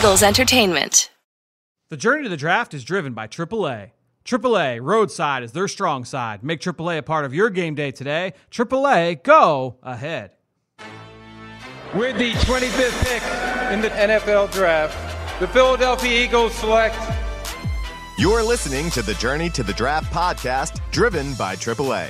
Eagles Entertainment. The journey to the draft is driven by AAA. AAA Roadside is their strong side. Make AAA a part of your game day today. AAA, go ahead. With the 25th pick in the NFL Draft, the Philadelphia Eagles select. You're listening to the Journey to the Draft podcast, driven by AAA.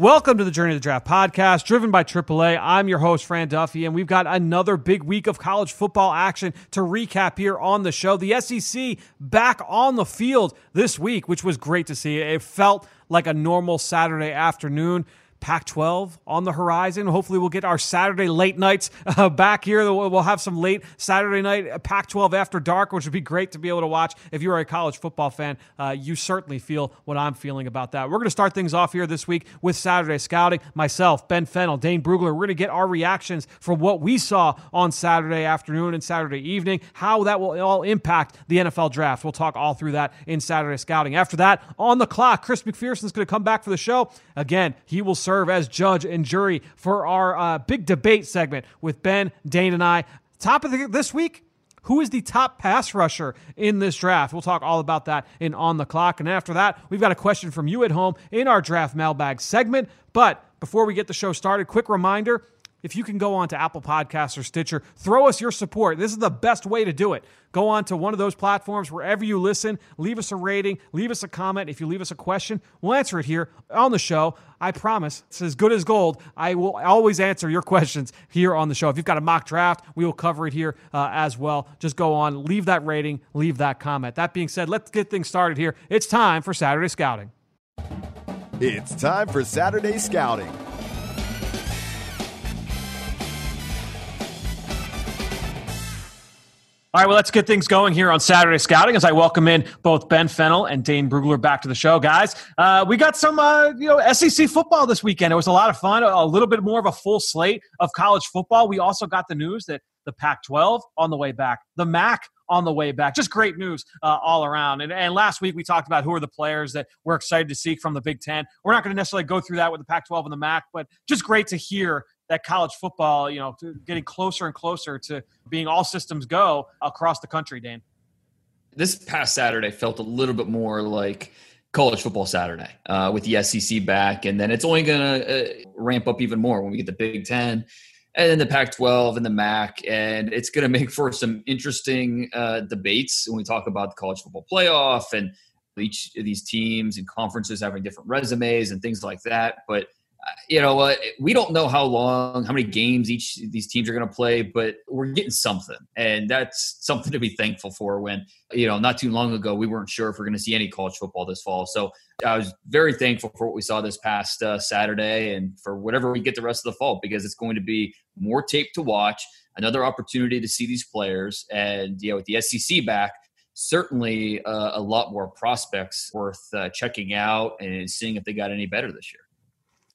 Welcome to the Journey to the Draft podcast, driven by AAA. I'm your host, Fran Duffy, and we've got another big week of college football action to recap here on the show. The SEC back on the field this week, which was great to see. It felt like a normal Saturday afternoon. Pac 12 on the horizon. Hopefully, we'll get our Saturday late nights uh, back here. We'll have some late Saturday night Pac 12 after dark, which would be great to be able to watch. If you're a college football fan, uh, you certainly feel what I'm feeling about that. We're going to start things off here this week with Saturday scouting. Myself, Ben Fennell, Dane Brugler, we're going to get our reactions from what we saw on Saturday afternoon and Saturday evening, how that will all impact the NFL draft. We'll talk all through that in Saturday scouting. After that, on the clock, Chris McPherson is going to come back for the show. Again, he will serve serve as judge and jury for our uh, big debate segment with Ben, Dane, and I. Top of the, this week, who is the top pass rusher in this draft? We'll talk all about that in On the Clock. And after that, we've got a question from you at home in our draft mailbag segment. But before we get the show started, quick reminder if you can go on to Apple Podcasts or Stitcher, throw us your support. This is the best way to do it. Go on to one of those platforms wherever you listen, leave us a rating, leave us a comment. If you leave us a question, we'll answer it here on the show. I promise it's as good as gold. I will always answer your questions here on the show. If you've got a mock draft, we will cover it here uh, as well. Just go on, leave that rating, leave that comment. That being said, let's get things started here. It's time for Saturday Scouting. It's time for Saturday Scouting. All right, well, let's get things going here on Saturday Scouting as I welcome in both Ben Fennell and Dane Brugler back to the show, guys. Uh, we got some, uh, you know, SEC football this weekend. It was a lot of fun. A little bit more of a full slate of college football. We also got the news that the Pac-12 on the way back, the MAC on the way back. Just great news uh, all around. And, and last week we talked about who are the players that we're excited to see from the Big Ten. We're not going to necessarily go through that with the Pac-12 and the MAC, but just great to hear that college football, you know, getting closer and closer to being all systems go across the country, Dane. This past Saturday felt a little bit more like college football Saturday uh, with the SEC back, and then it's only going to uh, ramp up even more when we get the Big Ten and then the Pac 12 and the MAC. And it's going to make for some interesting uh, debates when we talk about the college football playoff and each of these teams and conferences having different resumes and things like that. But you know, we don't know how long, how many games each these teams are going to play, but we're getting something, and that's something to be thankful for. When you know, not too long ago, we weren't sure if we're going to see any college football this fall. So I was very thankful for what we saw this past uh, Saturday, and for whatever we get the rest of the fall, because it's going to be more tape to watch, another opportunity to see these players, and you know, with the SEC back, certainly uh, a lot more prospects worth uh, checking out and seeing if they got any better this year.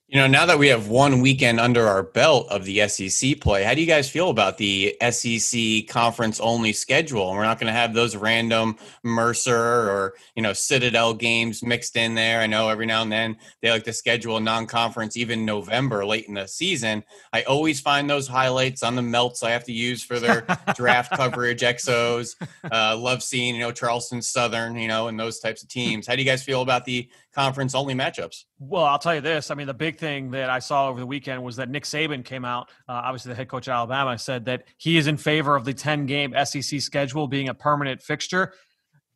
You know, now that we have one weekend under our belt of the SEC play, how do you guys feel about the SEC conference only schedule? And we're not going to have those random Mercer or, you know, Citadel games mixed in there. I know every now and then they like to schedule a non conference, even November late in the season. I always find those highlights on the melts I have to use for their draft coverage, XOs. Uh, love seeing, you know, Charleston Southern, you know, and those types of teams. How do you guys feel about the conference only matchups. Well, I'll tell you this. I mean, the big thing that I saw over the weekend was that Nick Saban came out, uh, obviously the head coach of Alabama, said that he is in favor of the 10 game SEC schedule being a permanent fixture.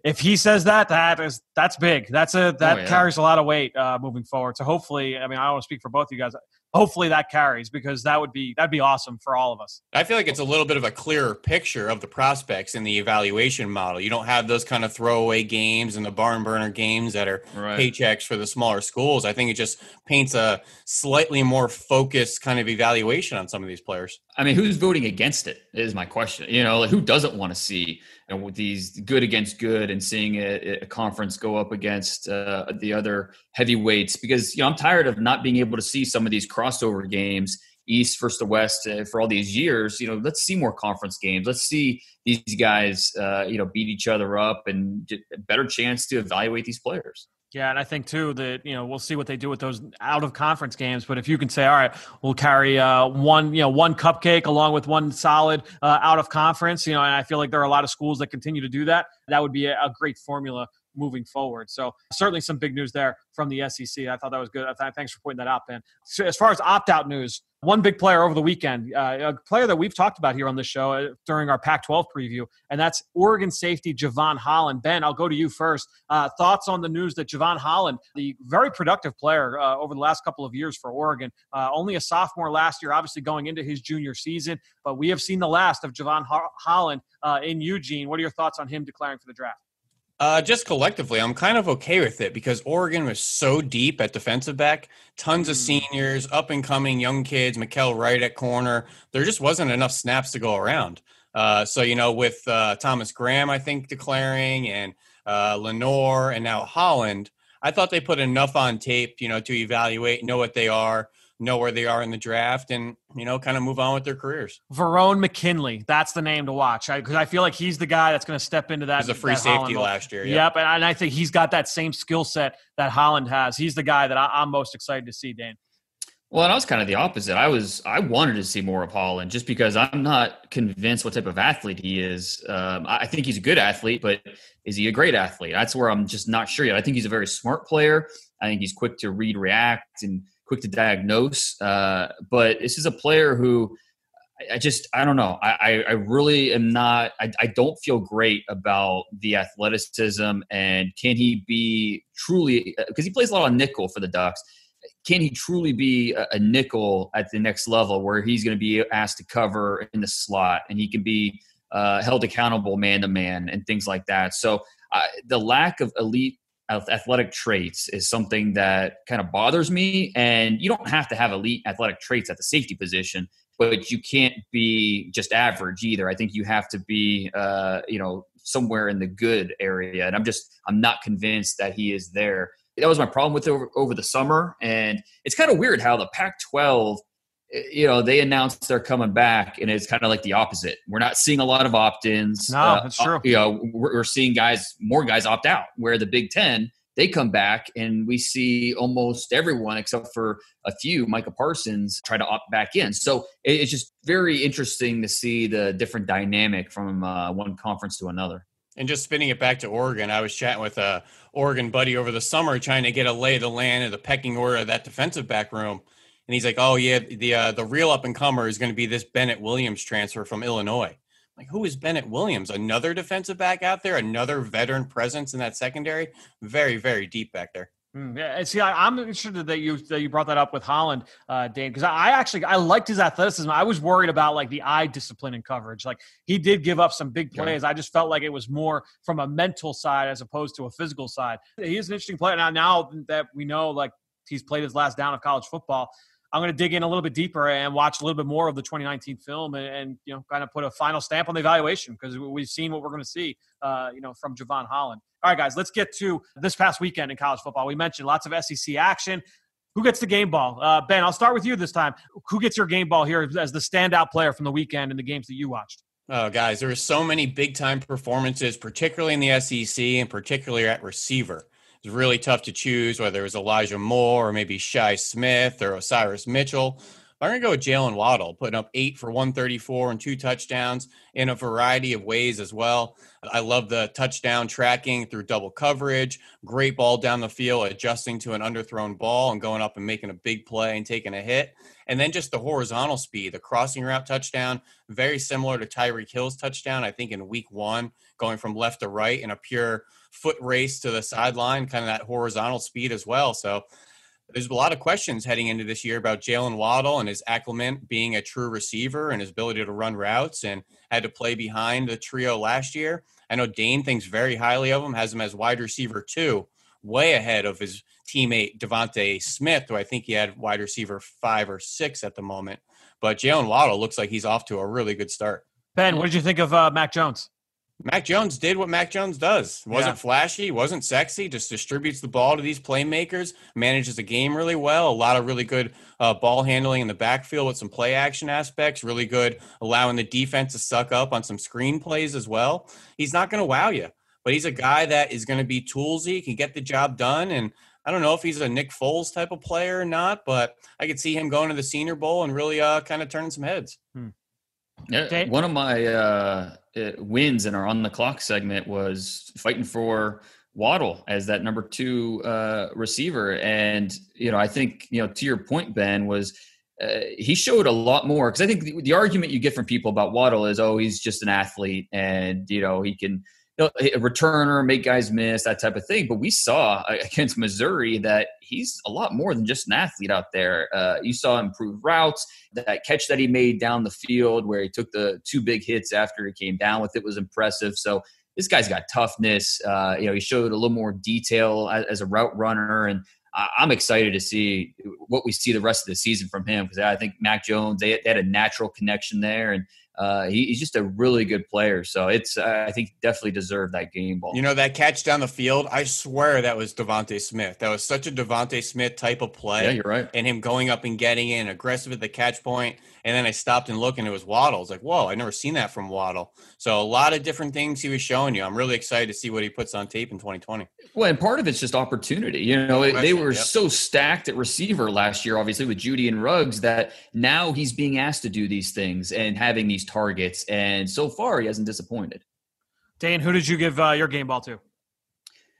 If he says that, that is that's big. That's a that oh, yeah. carries a lot of weight uh, moving forward. So hopefully, I mean, I don't want to speak for both of you guys hopefully that carries because that would be that'd be awesome for all of us. I feel like it's a little bit of a clearer picture of the prospects in the evaluation model. You don't have those kind of throwaway games and the barn burner games that are right. paychecks for the smaller schools. I think it just paints a slightly more focused kind of evaluation on some of these players. I mean, who's voting against it is my question. You know, like who doesn't want to see you know, with these good against good and seeing a, a conference go up against uh, the other heavyweights? Because you know, I'm tired of not being able to see some of these crossover games, East versus the West, uh, for all these years. You know, let's see more conference games. Let's see these guys, uh, you know, beat each other up and get a better chance to evaluate these players. Yeah, and I think too that you know we'll see what they do with those out of conference games. But if you can say, all right, we'll carry uh, one you know one cupcake along with one solid uh, out of conference, you know, and I feel like there are a lot of schools that continue to do that. That would be a, a great formula moving forward. So certainly some big news there from the SEC. I thought that was good. Thanks for pointing that out, Ben. So as far as opt out news, one big player over the weekend, uh, a player that we've talked about here on the show uh, during our Pac 12 preview, and that's Oregon safety Jevon Holland. Ben, I'll go to you first. Uh, thoughts on the news that Jevon Holland, the very productive player uh, over the last couple of years for Oregon, uh, only a sophomore last year, obviously going into his junior season, but we have seen the last of Jevon Holland uh, in Eugene. What are your thoughts on him declaring for the draft? Uh, just collectively, I'm kind of okay with it because Oregon was so deep at defensive back. Tons of mm. seniors, up and coming young kids, Mykael Wright at corner. There just wasn't enough snaps to go around. Uh, so, you know, with uh, Thomas Graham, I think, declaring, and uh, Lenoir, and now Holland, I thought they put enough on tape, you know, to evaluate, know what they are know where they are in the draft and you know kind of move on with their careers. Verone McKinley, that's the name to watch because I, I, feel like he's the guy that's going to step into that. He's a free safety Holland last year. Yep, yep and, and, I think he's got that same skill set that Holland has. He's the guy that I, am most excited to see, Dan. Well, and I was kind of the opposite. I was I wanted to see more of Holland just because I'm not convinced what type of athlete he is. Um, I think he's a good athlete, but is he a great athlete? That's where I'm just not sure yet. I think he's a very smart player. I think he's quick to read, react, and quick to diagnose. Uh, but this is a player who I, just I don't know. I, I really am not. I, I don't feel great about the athleticism and can he be truly because he plays a lot on nickel for the Ducks. Can he truly be a, a nickel at the next level where he's going to be asked to cover in the slot and he can be uh, held accountable man to man and things like that? So uh, the lack of elite athletic traits is something that kind of bothers me. And you don't have to have elite athletic traits at the safety position, but you can't be just average either. I think you have to be, uh, you know, somewhere in the good area. And I'm just, I'm not convinced that he is there. That was my problem with over, over the summer. And it's kind of weird how the Pac 12 you know they announced they're coming back and it's kind of like the opposite. We're not seeing a lot of opt-ins. No uh, that's true. you know we're, we're, seeing guys more guys opt out where the big 10 they come back and we see almost everyone except for a few micah parsons try to opt back in. So it's just very interesting to see the different dynamic from uh, one conference to another. And just spinning it back to Oregon, I was chatting with a Oregon buddy over the summer, trying to get a lay of the land of the pecking order of that defensive back room and he's like, "Oh yeah, the uh, the real up and comer is going to be this Bennett Williams transfer from Illinois." Like, who is Bennett Williams? Another defensive back out there, another veteran presence in that secondary. Very, very deep back there. Mm, yeah, and see, I, am interested that you that you brought that up with Holland, uh, Dane, because I actually I liked his athleticism. I was worried about like the eye discipline and coverage. Like he did give up some big plays. Yeah. I just felt like it was more from a mental side as opposed to a physical side. He is an interesting player now. Now that we know, like he's played his last down of college football, I'm going to dig in a little bit deeper and watch a little bit more of the 2019 film and, and you know kind of put a final stamp on the evaluation because we've seen what we're going to see uh, you know from Jevon Holland. All right, guys, let's get to this past weekend in college football. We mentioned lots of SEC action. Who gets the game ball? Uh, ben, I'll start with you this time. Who gets your game ball here as the standout player from the weekend in the games that you watched? Oh, guys, there are so many big time performances, particularly in the SEC and particularly at receiver was really tough to choose whether it was Elijah Moore or maybe Shi Smith or Osirus Mitchell. I'm going to go with Jaylen Waddle, putting up eight for 134 and two touchdowns in a variety of ways as well. I love the touchdown tracking through double coverage, great ball down the field, adjusting to an underthrown ball and going up and making a big play and taking a hit. And then just the horizontal speed, the crossing route touchdown, very similar to Tyreek Hill's touchdown, I think in week one, going from left to right in a pure foot race to the sideline, kind of that horizontal speed as well. So there's a lot of questions heading into this year about Jaylen Waddle and his acclimate being a true receiver and his ability to run routes and had to play behind the trio last year. I know Dane thinks very highly of him, has him as wide receiver two, way ahead of his teammate DeVonta Smith, who I think he had wide receiver five or six at the moment. But Jaylen Waddle looks like he's off to a really good start. Ben, what did you think of uh, Mac Jones? Mac Jones did what Mac Jones does. Wasn't yeah. flashy, wasn't sexy, just distributes the ball to these playmakers, manages the game really well. A lot of really good uh, ball handling in the backfield with some play action aspects, really good allowing the defense to suck up on some screen plays as well. He's not going to wow you, but he's a guy that is going to be toolsy, can get the job done. And I don't know if he's a Nick Foles type of player or not, but I could see him going to the Senior Bowl and really uh, kind of turning some heads. Hmm. Yeah, one of my uh, uh, wins in our on the clock segment was fighting for Waddle as that number two uh, receiver, and you know I think you know to your point, Ben was. Uh, he showed a lot more because I think the, the, argument you get from people about Waddle is, oh, he's just an athlete, and you know he can a returner, make guys miss, that type of thing. But we saw against Missouri that he's a lot more than just an athlete out there. Uh, you saw improved routes. That catch that he made down the field, where he took the two big hits after he came down with it, was impressive. So this guy's got toughness. Uh, you know, he showed a little more detail as, as a route runner, and I'm excited to see what we see the rest of the season from him because I think Mac Jones they, they, had a natural connection there, and uh, he, he's just a really good player. So it's uh, I think definitely deserved that game ball. You know that catch down the field. I swear that was DeVonta Smith. That was such a DeVonta Smith type of play. Yeah, you're right. And him going up and getting in aggressive at the catch. And then I stopped and looked, and it was Waddle. I was like, whoa, I never seen that from Waddle. So a lot of different things he was showing you. I'm really excited to see what he puts on tape in 2020. Well, and part of it's just opportunity. You know, no they were yep. so stacked at receiver last year, obviously with Jeudy and Ruggs, that now he's being asked to do these things and having these targets. And so far, he hasn't disappointed. Dane, who did you give uh, your game ball to?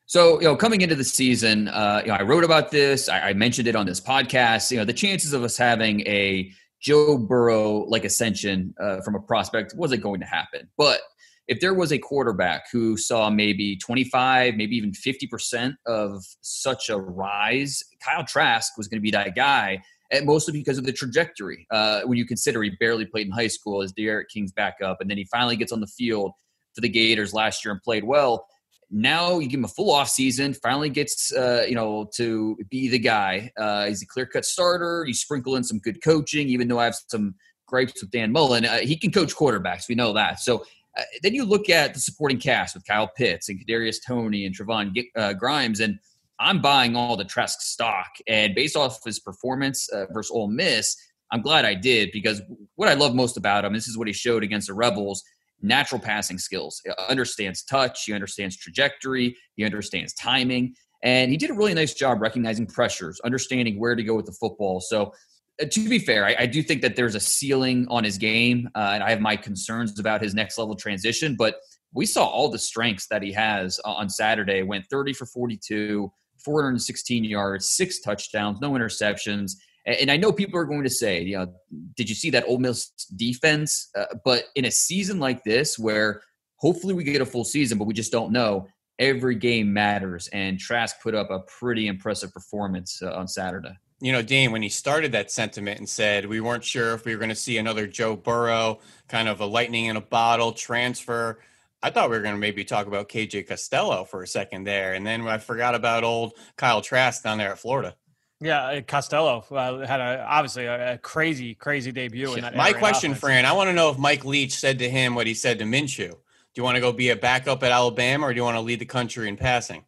So, you know, coming into the season, uh, you know, I wrote about this. I, I, mentioned it on this podcast. You know, the chances of us having a Joe Burrow like ascension uh, from a prospect wasn't going to happen. But if there was a quarterback who saw maybe 25, maybe even 50% of such a rise, Kyle Trask was going to be that guy and mostly because of the trajectory. Uh, when you consider he barely played in high school as D'Eriq King's backup, and then he finally gets on the field for the Gators last year and played well. Now you give him a full off season. Finally gets uh, you know to be the guy. Uh, he's a clear cut starter. You sprinkle in some good coaching, even though I have some gripes with Dan Mullen. Uh, he can coach quarterbacks. We know that. So uh, then you look at the supporting cast with Kyle Pitts and Kadarius Toney and Trevon uh, Grimes and I'm buying all the Trask stock. And based off his performance uh, versus Ole Miss, I'm glad I did because what I love most about him, this is what he showed against the Rebels natural passing skills. He understands touch, he understands trajectory, he understands timing. And he did a really nice job recognizing pressures, understanding where to go with the football. So, uh, to be fair, I, I, do think that there's a ceiling on his game, uh, and I have my concerns about his next level transition. But we saw all the strengths that he has on Saturday. Went 30 for 42, 416 yards, six touchdowns, no interceptions. And I know people are going to say, you know, did you see that Ole Miss defense? Uh, but in a season like this, where hopefully we get a full season, but we just don't know, every game matters. And Trask put up a pretty impressive performance uh, on Saturday. You know, Dean, when he started that sentiment and said we weren't sure if we were going to see another Joe Burrow, kind of a lightning in a bottle transfer, I thought we were going to maybe talk about KJ Costello for a second there, and then I forgot about old Kyle Trask down there at Florida. Yeah, uh, Costello uh, had a, obviously a, a, crazy, crazy debut. In that My question, offense. Fran, I want to know if Mike Leach said to him what he said to Minshew. Do you want to go be a backup at Alabama, or do you want to lead the country in passing?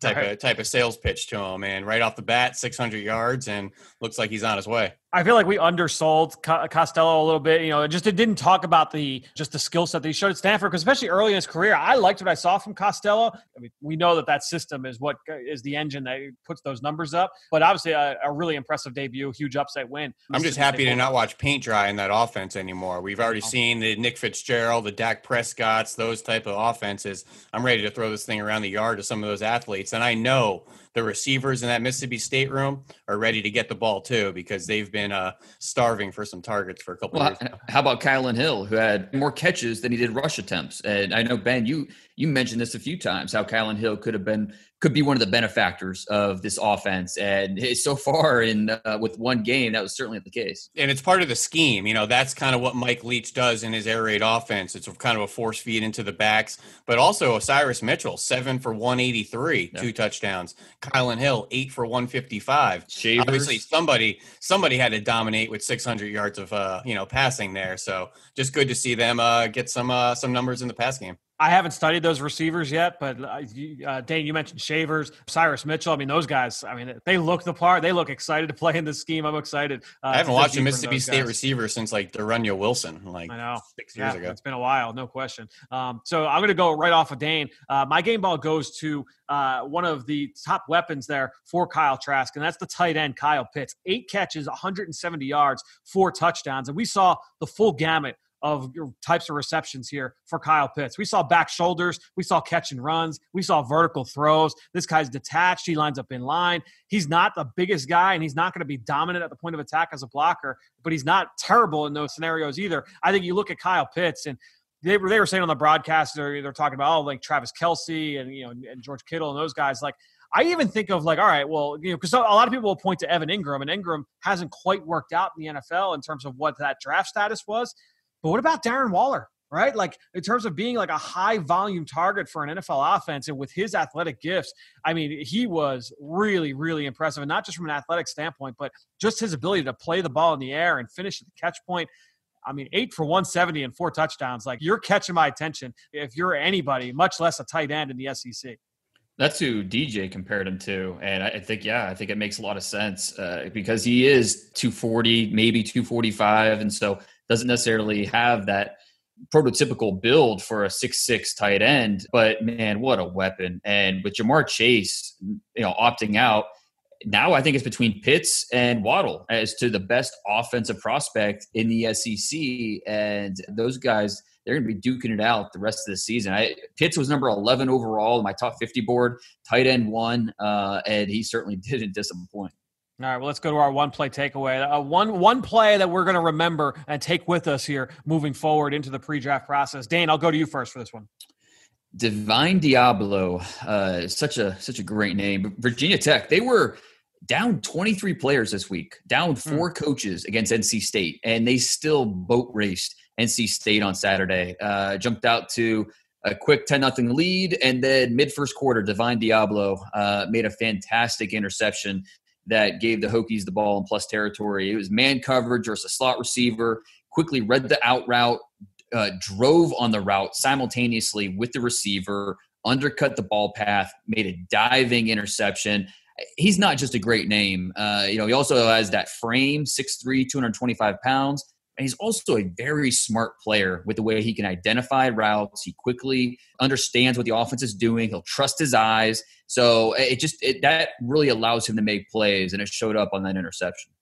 Type right. of type of sales pitch to him, and right off the bat, 600 yards, and looks like he's on his way. I feel like we undersold Costello a little bit. You know, just it didn't talk about the just the skill set that he showed at Stanford, because especially early in his career, I liked what I saw from Costello. I mean, we know that that system is what uh, is the engine that puts those numbers up. But obviously, a, a really impressive debut, huge upset win. I'm just happy to not watch paint dry in that offense anymore. We've already oh. seen the Nick Fitzgerald, the Dak Prescott's, those type of offenses. I'm ready to throw this thing around the yard to some of those athletes, and I know the receivers in that Mississippi State room are ready to get the ball too because they've been uh, starving for some targets for a couple well, years. How about Kylin Hill, who had more catches than he did rush attempts? And I know Ben, you you mentioned this a few times how Kylin Hill could have been could be one of the benefactors of this offense. And so far, in uh, with one game, that was certainly the case. And it's part of the scheme. You know, that's kind of what Mike Leach does in his air raid offense. It's kind of a force feed into the backs, but also Osirus Mitchell, seven for 183, yeah. two touchdowns. Kylin Hill, eight for 155. Shavers. Obviously, somebody somebody had to dominate with 600 yards of uh, you know passing there. So just good to see them uh, get some uh, some numbers in the pass game. I haven't studied those receivers yet, but uh, uh, Dane, you mentioned Shavers, Cyrus Mitchell. I mean, those guys. I mean, they look the part. They look excited to play in this scheme. I'm excited. Uh, I haven't watched a Mississippi State guys. receiver since like De'Runnya Wilson, like I know six years yeah, ago. It's been a while, no question. Um, so I'm going to go right off of Dane. Uh, my game ball goes to uh, one of the top weapons there for Kyle Trask, and that's the tight end Kyle Pitts. Eight catches, 170 yards, four touchdowns, and we saw the full gamut of types of receptions here for Kyle Pitts. We saw back shoulders, we saw catch and runs, we saw vertical throws. This guy's detached, he lines up in line. He's not the biggest guy, and he's not going to be dominant at the point of attack as a blocker, but he's not terrible in those scenarios either. I think you look at Kyle Pitts and they were they were saying on the broadcast they're, they're talking about oh like Travis Kelce and you know and George Kittle and those guys like I even think of like all right well you know because a lot of people will point to Evan Engram, and Engram hasn't quite worked out in the NFL in terms of what that draft status was but what about Darren Waller? Right? Like in terms of being like a high volume target for an NFL offense and with his athletic gifts, I mean, he was really, really impressive. And not just from an athletic standpoint, but just his ability to play the ball in the air and finish at the catch point. I mean, eight for 170 and four touchdowns. Like you're catching my attention if you're anybody, much less a tight end in the SEC. That's who DJ compared him to. And I think, yeah, I think it makes a lot of sense uh, because he is 240, maybe 245. And so doesn't necessarily have that prototypical build for a six six tight end, but man, what a weapon! And with Ja'Marr Chase, you know, opting out, now I think it's between Pitts and Waddle as to the best offensive prospect in the SEC, and those guys they're going to be duking it out the rest of the season. I, Pitts was number 11 overall in my top 50 board, tight end one, uh, and he certainly didn't disappoint. All right, well, let's go to our one play takeaway. Uh, one one play that we're going to remember and take with us here moving forward into the pre-draft process. Dane, I'll go to you first for this one. Divine Deablo, uh, such a such a great name. Virginia Tech, they were down 23 players this week, down hmm. four mm. coaches against NC State, and they still boat raced NC State on Saturday. Uh, jumped out to a quick 10 nothing lead, and then mid first quarter, Divine Deablo uh, made a fantastic interception that gave the Hokies the ball in plus territory. It was man coverage versus a slot receiver, quickly read the out route, uh, drove on the route simultaneously with the receiver, undercut the ball path, made a diving interception. He's not just a great name. Uh, you know, he also has that frame, 6'3, 225 pounds. And he's also a very smart player with the way he can identify routes. He quickly understands what the offense is doing. He'll trust his eyes. So it just it, that really allows him to make plays, and it showed up on that interception.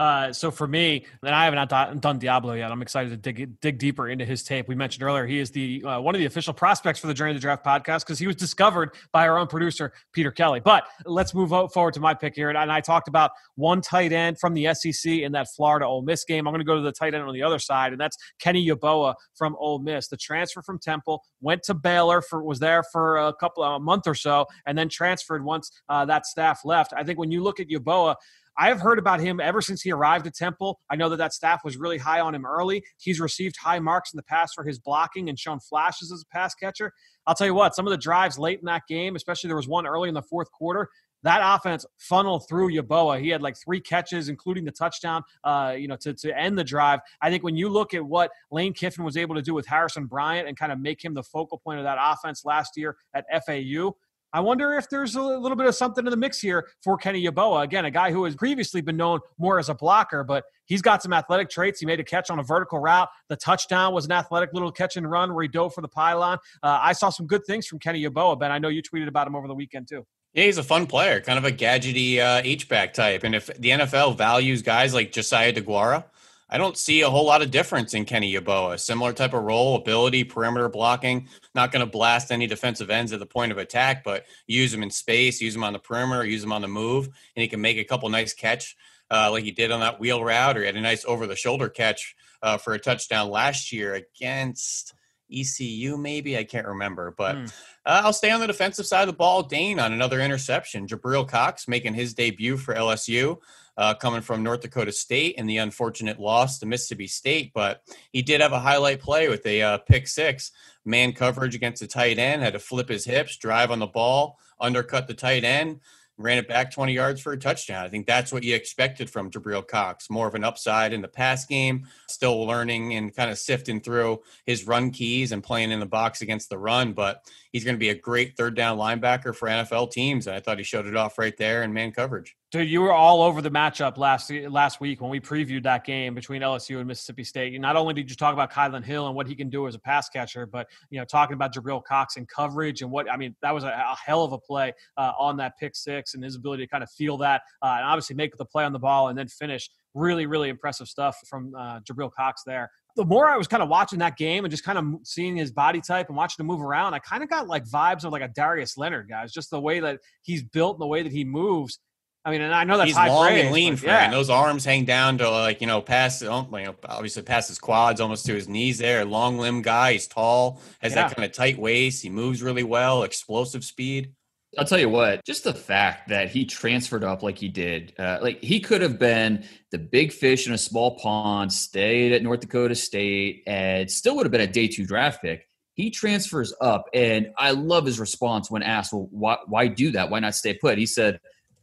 Uh, so for me, and I haven't done Deablo yet. I'm excited to dig dig deeper into his tape. We mentioned earlier he is the uh, one of the official prospects for the Journey to the Draft podcast because he was discovered by our own producer Peter Kelly. But let's move forward to my pick here, and, I talked about one tight end from the SEC in that Florida Ole Miss game. I'm going to go to the tight end on the other side, and that's Kenny Yeboah from Ole Miss. The transfer from Temple went to Baylor for was there for a couple a month or so, and then transferred once uh, that staff left. I think when you look at Yeboah I have heard about him ever since he arrived at Temple. I know that that staff was really high on him early. He's received high marks in the past for his blocking and shown flashes as a pass catcher. I'll tell you what, some of the drives late in that game, especially there was one early in the fourth quarter, that offense funneled through Yeboah. He had like three catches, including the touchdown, uh, you know, to, to end the drive. I think when you look at what Lane Kiffin was able to do with Harrison Bryant and kind of make him the focal point of that offense last year at FAU, I wonder if there's a little bit of something in the mix here for Kenny Yeboah. Again, a guy who has previously been known more as a blocker, but he's got some athletic traits. He made a catch on a vertical route. The touchdown was an athletic little catch and run where he dove for the pylon. Uh, I saw some good things from Kenny Yeboah, Ben. I know you tweeted about him over the weekend too. Yeah, he's a fun player, kind of a gadgety uh, H-back type. And if the NFL values guys like Josiah DeGuara – I don't see a whole lot of difference in Kenny Yeboah. Similar type of role, ability, perimeter blocking. Not going to blast any defensive ends at the point of attack, but use him in space, use him on the perimeter, use him on the move, and he can make a couple nice catch uh, like he did on that wheel route, or he had a nice over the shoulder catch uh, for a touchdown last year against ECU, maybe I can't remember, but mm. uh, I'll stay on the defensive side of the ball. Dane on another interception. Jabril Cox making his debut for LSU uh, coming from North Dakota State in the unfortunate loss to Mississippi State. But he did have a highlight play with a uh, pick six, man coverage against the tight end, had to flip his hips, drive on the ball, undercut the tight end. ran it back 20 yards for a touchdown. I think that's what you expected from Jabril Cox. More of an upside in the pass game, still learning and kind of sifting through his run keys and playing in the box against the run. But he's going to be a great third down linebacker for NFL teams. And I thought he showed it off right there in man coverage. Dude, you were all over the matchup last last week when we previewed that game between LSU and Mississippi State. Not only did you talk about Kylin Hill and what he can do as a pass catcher, but you know talking about Jabril Cox and coverage and what I mean that was a, a hell of a play uh, on that pick six and his ability to kind of feel that uh, and obviously make the play on the ball and then finish. Really, really impressive stuff from uh, Jabril Cox there the more I was kind of watching that game and just kind of seeing his body type and watching him move around, I kind of got like vibes of like a Darius Leonard, guys. Just the way that he's built and the way that he moves. I mean, and I know that's he's long praise, and lean, yeah. and those arms hang down to like you know past, you know, obviously past his quads, almost to his knees. There, long limb guy. He's tall, has yeah. that kind of tight waist. He moves really well, explosive speed. I'll tell you what, just the fact that he transferred up like he did, uh, like he could have been the big fish in a small pond, stayed at North Dakota State, and still would have been a day two draft pick. He transfers up, and I love his response when asked, "Well, why, why do that? Why not stay put?" He said,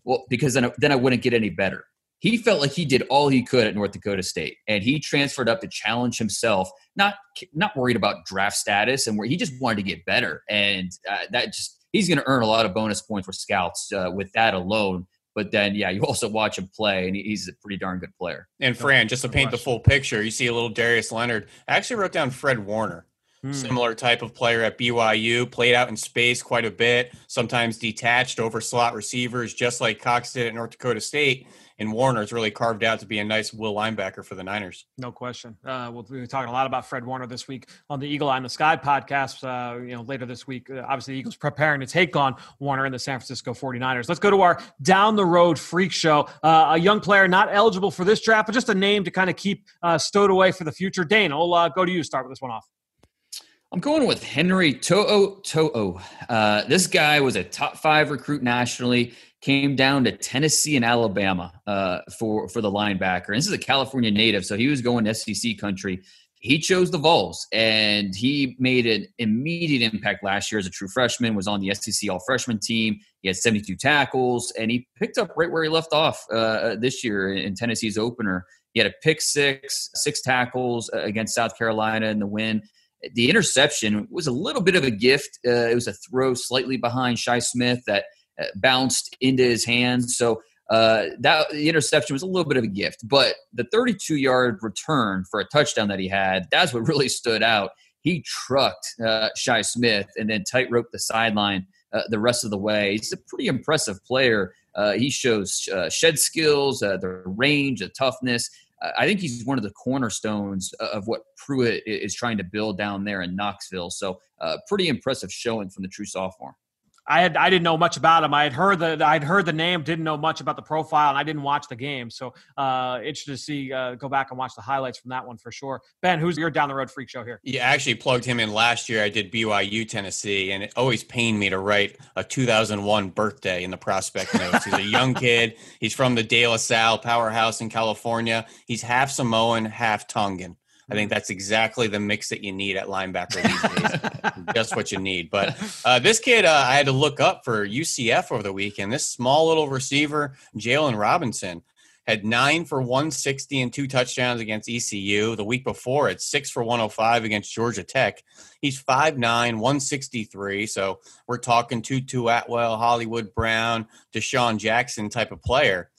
well, because then then I wouldn't get any better. He felt like he did all he could at North Dakota State, and he transferred up to challenge himself. Not not worried about draft status, and where he just wanted to get better, and uh, that just he's going to earn a lot of bonus points for scouts uh, with that alone. But then, yeah, you also watch him play, and he's a pretty darn good player. And Fran, just to paint the full picture, you see a little Darius Leonard. I actually wrote down Fred Warner. Hmm. Similar type of player at BYU, played out in space quite a bit, sometimes detached over slot receivers, just like Cox did at North Dakota State. And Warner Warner's really carved out to be a nice will linebacker for the Niners. No question. Uh, we'll be talking a lot about Fred Warner this week on the Eagle Eye in the Sky podcast. Uh, you know, later this week, uh, obviously, the Eagles preparing to take on Warner and the San Francisco 49ers. Let's go to our down the road freak show. Uh, a young player not eligible for this draft, but just a name to kind of keep uh, stowed away for the future. Dane, I'll uh, go to you. Start with this one off. I'm going with Henry To'o To'o. Uh, this guy was a top five recruit nationally. Came down to Tennessee and Alabama uh, for for the linebacker. And this is a California native, so he was going to SEC country. He chose the Vols, and he made an immediate impact last year as a true freshman. Was on the SEC All Freshman team. He had 72 tackles, and he picked up right where he left off uh, this year in Tennessee's opener. He had a pick six, six tackles uh, against South Carolina in the win the interception was a little bit of a gift. Uh, it was a throw slightly behind Shi Smith that uh, bounced into his hands. So uh, that the interception was a little bit of a gift. But the 32 yard return for a touchdown that he had, that's what really stood out. He trucked uh, Shi Smith and then tight roped the sideline uh, the rest of the way. He's a pretty impressive player. Uh, he shows uh, shed skills, uh, the range, the toughness. I think he's one of the cornerstones of what Pruitt is trying to build down there in Knoxville. So, uh, pretty impressive showing from the true sophomore. I had I didn't know much about him. I had heard the I'd heard the name, didn't know much about the profile, and I didn't watch the game. So uh, interested to see uh, go back and watch the highlights from that one for sure. Ben, who's your down the road freak show here? Yeah, I actually plugged him in last year. I did BYU Tennessee, and it always pained me to write a 2001 birthday in the prospect notes. He's a young kid. He's from the De La Salle powerhouse in California. He's half Samoan, half Tongan. I think that's exactly the mix that you need at linebacker these days. Just what you need. But uh, this kid, uh, I had to look up for UCF over the weekend. This small little receiver, Jaylon Robinson, had nine for 160 and two touchdowns against ECU. The week before, at six for 105 against Georgia Tech. He's 5'9, 163. So we're talking Tutu Atwell, Hollywood Brown, DeSean Jackson type of player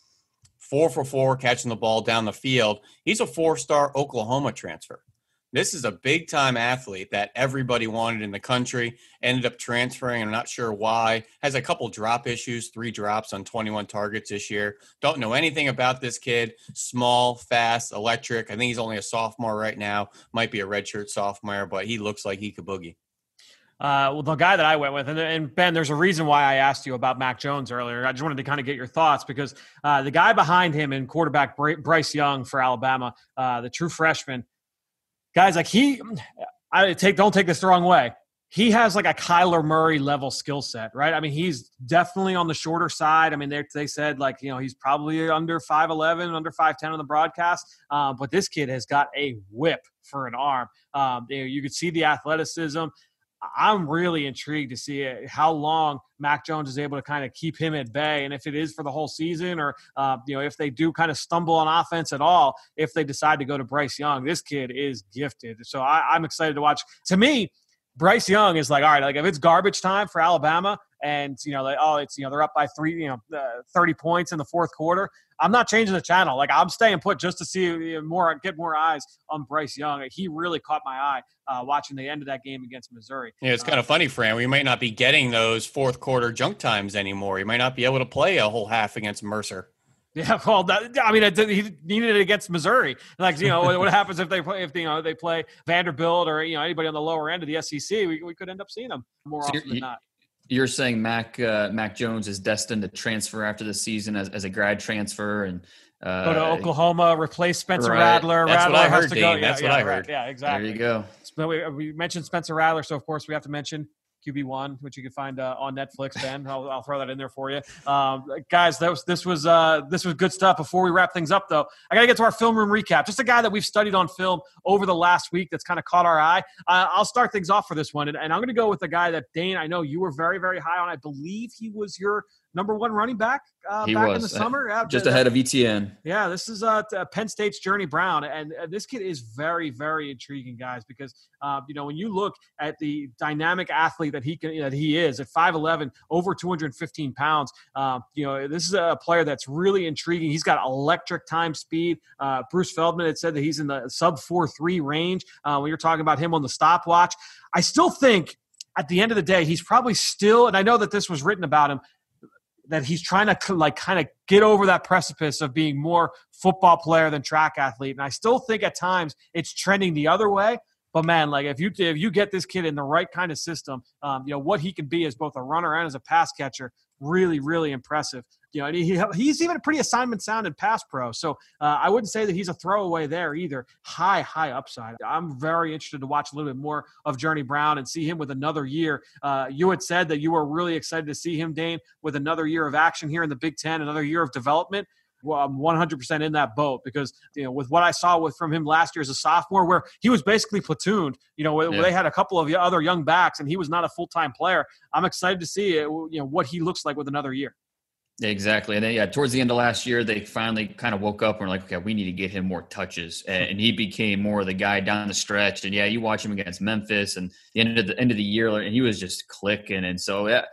four for four catching the ball down the field. He's a four star Oklahoma transfer. This is a big time athlete that everybody wanted in the country. Ended up transferring. I'm not sure why. Has a couple drop issues, three drops on 21 targets this year. Don't know anything about this kid. Small, fast, electric. I think he's only a sophomore right now. Might be a redshirt sophomore, but he looks like he could boogie. Uh, well, the guy that I went with, and, and, Ben, there's a reason why I asked you about Mac Jones earlier. I just wanted to kind of get your thoughts because uh, the guy behind him in quarterback Bryce Young for Alabama, uh, the true freshman, guys like he, I take don't take this the wrong way. He has like a Kyler Murray level skill set, right? I mean, he's definitely on the shorter side. I mean, they, they said like you know he's probably under five eleven, under five ten on the broadcast, uh, but this kid has got a whip for an arm. Um, you, know, you could see the athleticism I'm really intrigued to see how long Mac Jones is able to kind of keep him at bay, and if it is for the whole season, or uh, you know, if they do kind of stumble on offense at all, if they decide to go to Bryce Young, this kid is gifted. So I, I'm excited to watch. To me, Bryce Young is like, all right, like if it's garbage time for Alabama, and you know, like, oh, it's you know they're up by three, you know, uh, thirty points in the fourth quarter. I'm not changing the channel. Like I'm staying put just to see more, get more eyes on Bryce Young. He really caught my eye uh, watching the end of that game against Missouri. Yeah, it's kind of funny, Fran. We might not be getting those fourth quarter junk times anymore. You might not be able to play a whole half against Mercer. Yeah, well, that, I mean, he needed it against Missouri. Like, you know, what happens if they play if you know they play Vanderbilt or you know anybody on the lower end of the SEC? We, we could end up seeing them more so often than not. You're saying Mac uh, Mac Jones is destined to transfer after the season as, as a grad transfer and uh, go to Oklahoma, replace Spencer right. Rattler. That's Rattler what I heard, has to Dean. go. That's yeah, what yeah, I heard. Right. Yeah, exactly. There you go. we, we mentioned Spencer Rattler, so of course we have to mention QB1, which you can find uh, on Netflix. Ben, I'll, I'll, throw that in there for you, um, guys. Was this was uh, this was good stuff. Before we wrap things up, though, I got to get to our film room recap. Just a guy that we've studied on film over the last week that's kind of caught our eye. Uh, I'll start things off for this one, and, and I'm going to go with a guy that Dane. I know you were very very high on. I believe he was your number one running back uh, he back was. in the summer. Yeah, just ahead of Etienne. Yeah, this is uh, Penn State's Journey Brown, and uh, this kid is very, very intriguing, guys. Because uh, you know when you look at the dynamic athlete that he can, that he is at 5'11", over 215 pounds. Uh, you know this is a player that's really intriguing. He's got electric time speed. Uh, Bruce Feldman had said that he's in the sub four three range. Uh, when you're talking about him on the stopwatch, I still think at the end of the day, he's probably still, and I know that this was written about him, that he's trying to like kind of get over that precipice of being more football player than track athlete. And I still think at times it's trending the other way. But man, like if you if you get this kid in the right kind of system, um, you know what he can be as both a runner and as a pass catcher really, really impressive. You know, he, he's even a pretty assignment sound in pass pro. So uh, I wouldn't say that he's a throwaway there either. High, high upside. I'm very interested to watch a little bit more of Journey Brown and see him with another year. Uh, you had said that you were really excited to see him, Dane, with another year of action here in the Big Ten, another year of development well, I'm 100% in that boat because you know with what I saw with from him last year as a sophomore, where he was basically platooned. You know, yeah. they had a couple of other young backs and he was not a full time player. I'm excited to see uh, you know what he looks like with another year. Exactly, and then yeah, towards the end of last year, they finally kind of woke up and were like, okay, we need to get him more touches, hmm. and he became more of the guy down the stretch. And yeah, you watch him against Memphis and the end of the end of the year, and he was just clicking. And so yeah,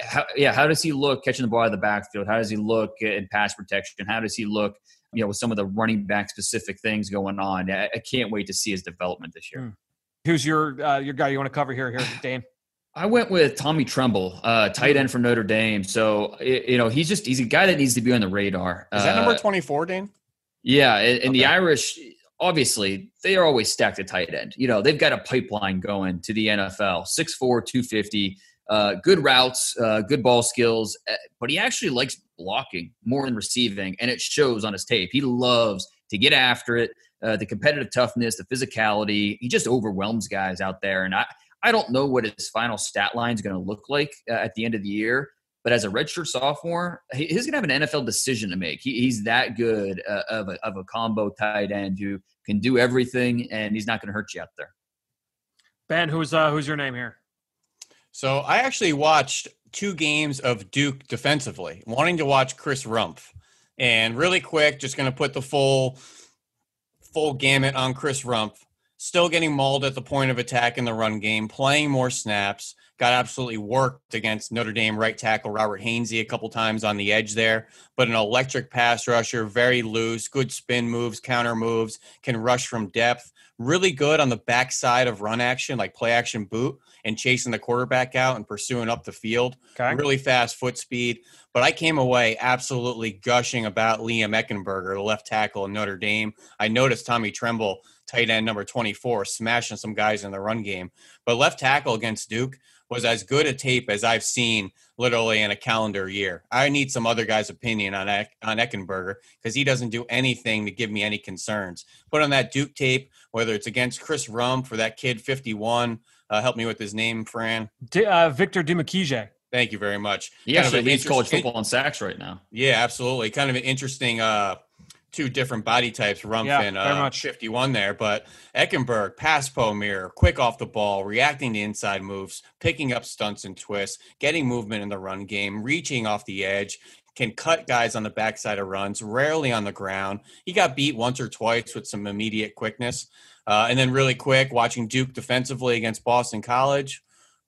how, yeah, how does he look catching the ball out of the backfield? How does he look in pass protection? How does he look, you know, with some of the running back specific things going on? I, I can't wait to see his development this year. Hmm. Who's your uh, your guy you want to cover here, here, Dane? I went with Tommy Tremble, uh, tight end from Notre Dame. So you know, he's just he's a guy that needs to be on the radar. Is that number uh, twenty four, Dane? Yeah, and, and okay. the Irish obviously they are always stacked at tight end. You know, they've got a pipeline going to the NFL. 6'4, 250 uh, good routes, uh, good ball skills, uh, but he actually likes blocking more than receiving, and it shows on his tape. He loves to get after it, uh, the competitive toughness, the physicality. He just overwhelms guys out there, and I I don't know what his final stat line is going to look like uh, at the end of the year. But as a redshirt sophomore, he's going to have an NFL decision to make. He, he's that good uh, of, a, of a combo tight end who can do everything, and he's not going to hurt you out there. Ben, who's who's your name here? So I actually watched two games of Duke defensively, wanting to watch Chris Rumph. And really quick, just going to put the full full gamut on Chris Rumph. Still getting mauled at the point of attack in the run game, playing more snaps, got absolutely worked against Notre Dame right tackle Robert Hainsey a couple times on the edge there, but an electric pass rusher, very loose, good spin moves, counter moves, can rush from depth, really good on the backside of run action, like play action boot and chasing the quarterback out and pursuing up the field. Okay. Really fast foot speed. But I came away absolutely gushing about Liam Eckenberger, the left tackle in Notre Dame. I noticed Tommy Tremble, tight end number 24, smashing some guys in the run game. But left tackle against Duke, was as good a tape as I've seen literally in a calendar year. I need some other guy's opinion on on Eckenberger because he doesn't do anything to give me any concerns. Put on that Duke tape, whether it's against Chris Rumph for that kid 51. Uh, help me with his name, Fran. D- uh, Victor Dimukeje. Thank you very much. He kind actually leads college football in sacks right now. Yeah, absolutely. Kind of an interesting uh, two different body types, Rumph Yeah, and very uh, much. 51 there. But Eichenberg, pass po mirror, quick off the ball, reacting to inside moves, picking up stunts and twists, getting movement in the run game, reaching off the edge, can cut guys on the backside of runs, rarely on the ground. He got beat once or twice with some immediate quickness. Uh, and then really quick, watching Duke defensively against Boston College.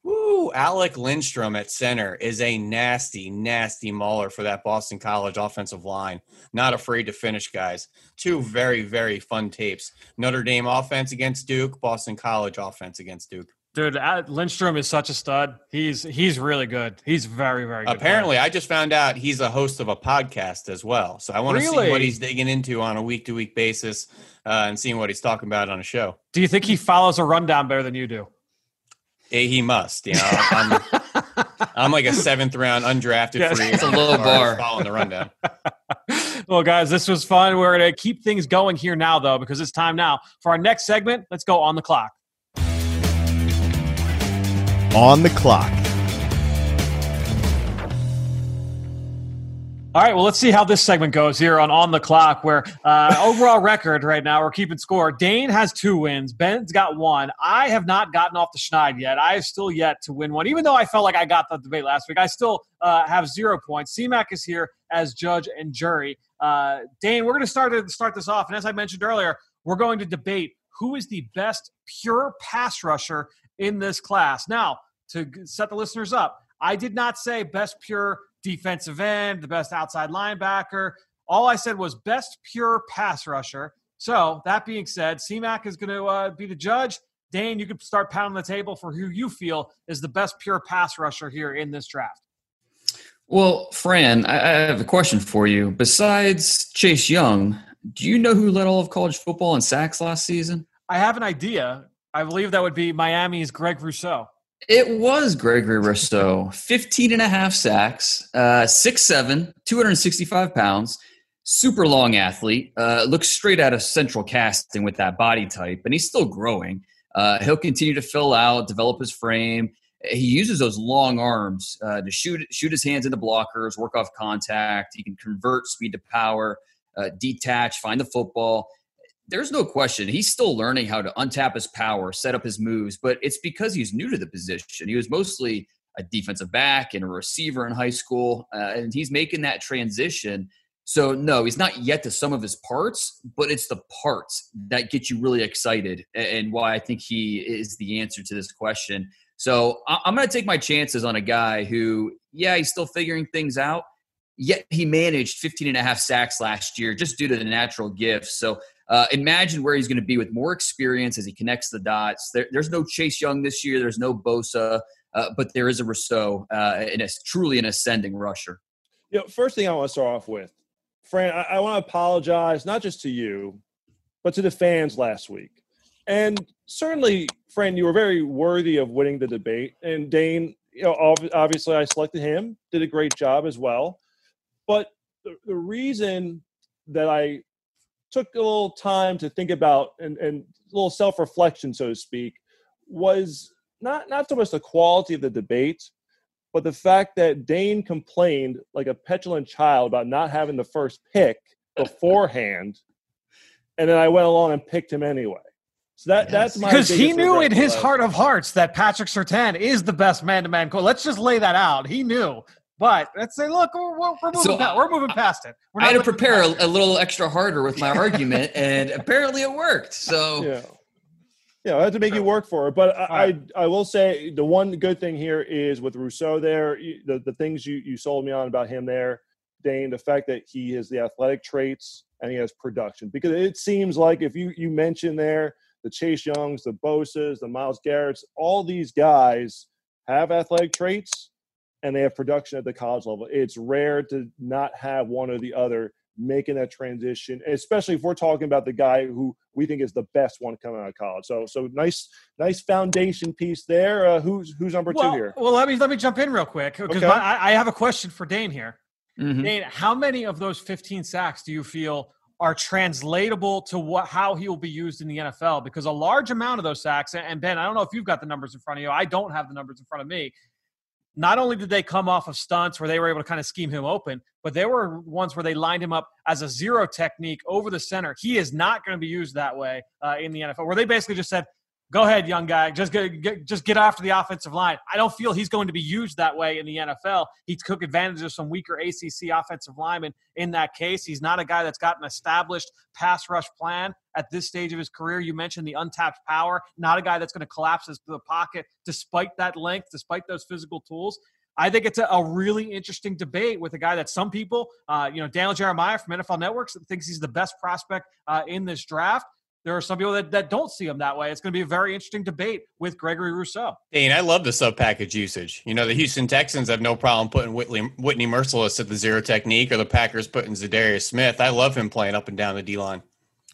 Woo, Alec Lindstrom at center is a nasty, nasty mauler for that Boston College offensive line. Not afraid to finish guys. Two very, very fun tapes. Notre Dame offense against Duke, Boston College offense against Duke. Dude, uh, Lindstrom is such a stud. He's he's really good. He's very very good. Apparently, I just found out he's a host of a podcast as well. So I want to see what he's digging into on a week to week basis uh, and seeing what he's talking about on a show. Do you think he follows a rundown better than you do? Eh, He must, you know. I'm, I'm like a seventh round undrafted Yeah. free. It's a low agent bar. Following the rundown. well, guys, this was fun. We're going to keep things going here now, though, because it's time now for our next segment. Let's go on the clock. On the clock. All right, well, let's see how this segment goes here on On the Clock, where uh, overall record right now, we're keeping score. Dane has two wins. Ben's got one. I have not gotten off the schneid yet. I have still yet to win one. Even though I felt like I got the debate last week, I still uh, have zero points. CMAC is here as judge and jury. Uh, Dane, we're going to start to start this off. And as I mentioned earlier, we're going to debate who is the best pure pass rusher in this class. Now, to set the listeners up, I did not say best pure defensive end, the best outside linebacker. All I said was best pure pass rusher. So that being said, CMAC is going to uh, be the judge. Dane, you can start pounding the table for who you feel is the best pure pass rusher here in this draft. Well, Fran, I, I have a question for you. Besides Chase Young, do you know who led all of college football in sacks last season? I have an idea. I believe that would be Miami's Greg Rousseau. It was Gregory Rousseau, 15 and a half sacks, uh, 6'7, 265 pounds, super long athlete, uh, looks straight out of central casting with that body type, and he's still growing. Uh, he'll continue to fill out, develop his frame. He uses those long arms uh, to shoot shoot his hands into blockers, work off contact. He can convert speed to power, uh, detach, find the football there's no question he's still learning how to untap his power, set up his moves, but it's because he's new to the position. He was mostly a defensive back and a receiver in high school, uh, and he's making that transition. So no, he's not yet to some of his parts, but it's the parts that get you really excited, and why I think he is the answer to this question. So I'm going to take my chances on a guy who, yeah, he's still figuring things out. Yet he managed 15 and a half sacks last year just due to the natural gifts. So uh, imagine where he's going to be with more experience as he connects the dots. There, there's no Chase Young this year. There's no Bosa, uh, but there is a Rousseau, uh, and it's truly an ascending rusher. You know, first thing I want to start off with, Fran, I, I want to apologize not just to you, but to the fans last week. And certainly, Fran, you were very worthy of winning the debate. And Dane, you know, obviously I selected him, did a great job as well. But the, the reason that I took a little time to think about and, and a little self-reflection, so to speak, was not not so much the quality of the debate, but the fact that Dane complained like a petulant child about not having the first pick beforehand, and then I went along and picked him anyway. So that that's my Because he knew in his last heart of hearts that Patrick Surtain is the best man-to-man coach. Let's just lay that out. He knew. But let's say, look, we're, we're, we're moving, So, past, we're moving past it. We're I had to prepare a, a little extra harder with my argument, and apparently it worked. So Yeah. Yeah, I had to make you work for it. But I, All right. I, I will say the one good thing here is with Rousseau there, the, the things you, you sold me on about him there, Dane, the fact that he has the athletic traits and he has production. Because it seems like if you, you mentioned there the Chase Youngs, the Bosas, the Myles Garrett's, all these guys have athletic traits and they have production at the college level. It's rare to not have one or the other making that transition, especially if we're talking about the guy who we think is the best one coming out of college. So, so nice, nice foundation piece there. Uh, who's who's number well, two here? well, let me let me jump in real quick because Okay. I, I have a question for Dane here. mhm. Dane, how many of those 15 sacks do you feel are translatable to what how he will be used in the NFL? Because a large amount of those sacks, and Ben, I don't know if you've got the numbers in front of you. I don't have the numbers in front of me. Not only did they come off of stunts where they were able to kind of scheme him open, but there were ones where they lined him up as a zero technique over the center. He is not going to be used that way uh, in the NFL, where they basically just said, go ahead, young guy. Just get, get, just get after the offensive line. I don't feel he's going to be used that way in the NFL. He took advantage of some weaker ACC offensive linemen in that case. He's not a guy that's got an established pass rush plan at this stage of his career. You mentioned the untapped power. Not a guy that's going to collapse into the pocket despite that length, despite those physical tools. I think it's a, a, really interesting debate with a guy that some people, uh, you know, Daniel Jeremiah from NFL Networks thinks he's the best prospect uh, in this draft there are some people that, that don't see him that way. It's going to be a very interesting debate with Gregory Rousseau. Dane, I love the sub package usage. You know, the Houston Texans have no problem putting Whitley, Whitney Mercilus at the zero technique, or the Packers putting Za'Darius Smith. I love him playing up and down the D line.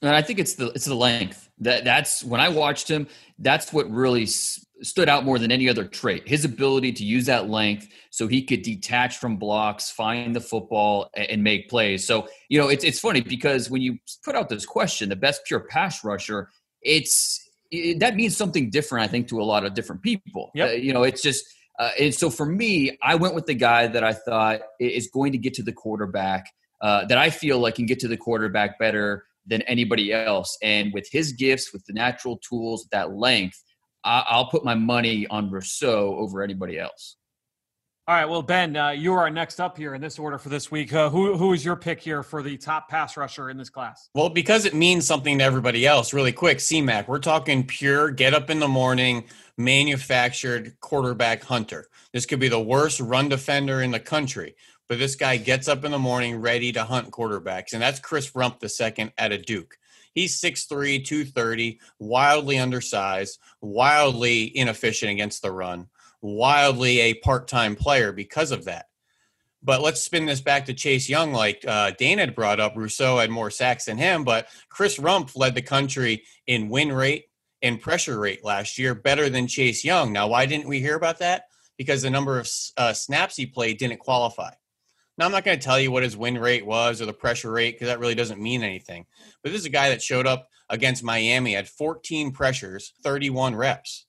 And I think it's the it's the length that that's when I watched him. That's what really stood out more than any other trait. His ability to use that length so he could detach from blocks, find the football, and make plays. So, you know, it's it's funny because when you put out this question, the best pure pass rusher, it's it, that means something different, I think, to a lot of different people. Yep. Uh, you know, it's just uh, and so for me, I went with the guy that I thought is going to get to the quarterback, uh, that I feel like can get to the quarterback better than anybody else. And with his gifts, with the natural tools, that length, I, will put my money on Rousseau over anybody else. All right, well, Ben, uh, you are next up here in this order for this week. Uh, who who is your pick here for the top pass rusher in this class? Well, because it means something to everybody else, really quick. CMAC, we're talking pure get up in the morning, manufactured quarterback hunter. This could be the worst run defender in the country, but this guy gets up in the morning ready to hunt quarterbacks, and that's Chris Rumph the second at a Duke. He's 6'3, 230, wildly undersized, wildly inefficient against the run, wildly a part time player because of that. But let's spin this back to Chase Young, like uh, Dane had brought up. Rousseau had more sacks than him, but Chris Rumph led the country in win rate and pressure rate last year, better than Chase Young. Now, why didn't we hear about that? Because the number of uh, snaps he played didn't qualify. Now, I'm not going to tell you what his win rate was or the pressure rate because that really doesn't mean anything. But this is a guy that showed up against Miami, had 14 pressures, 31 reps.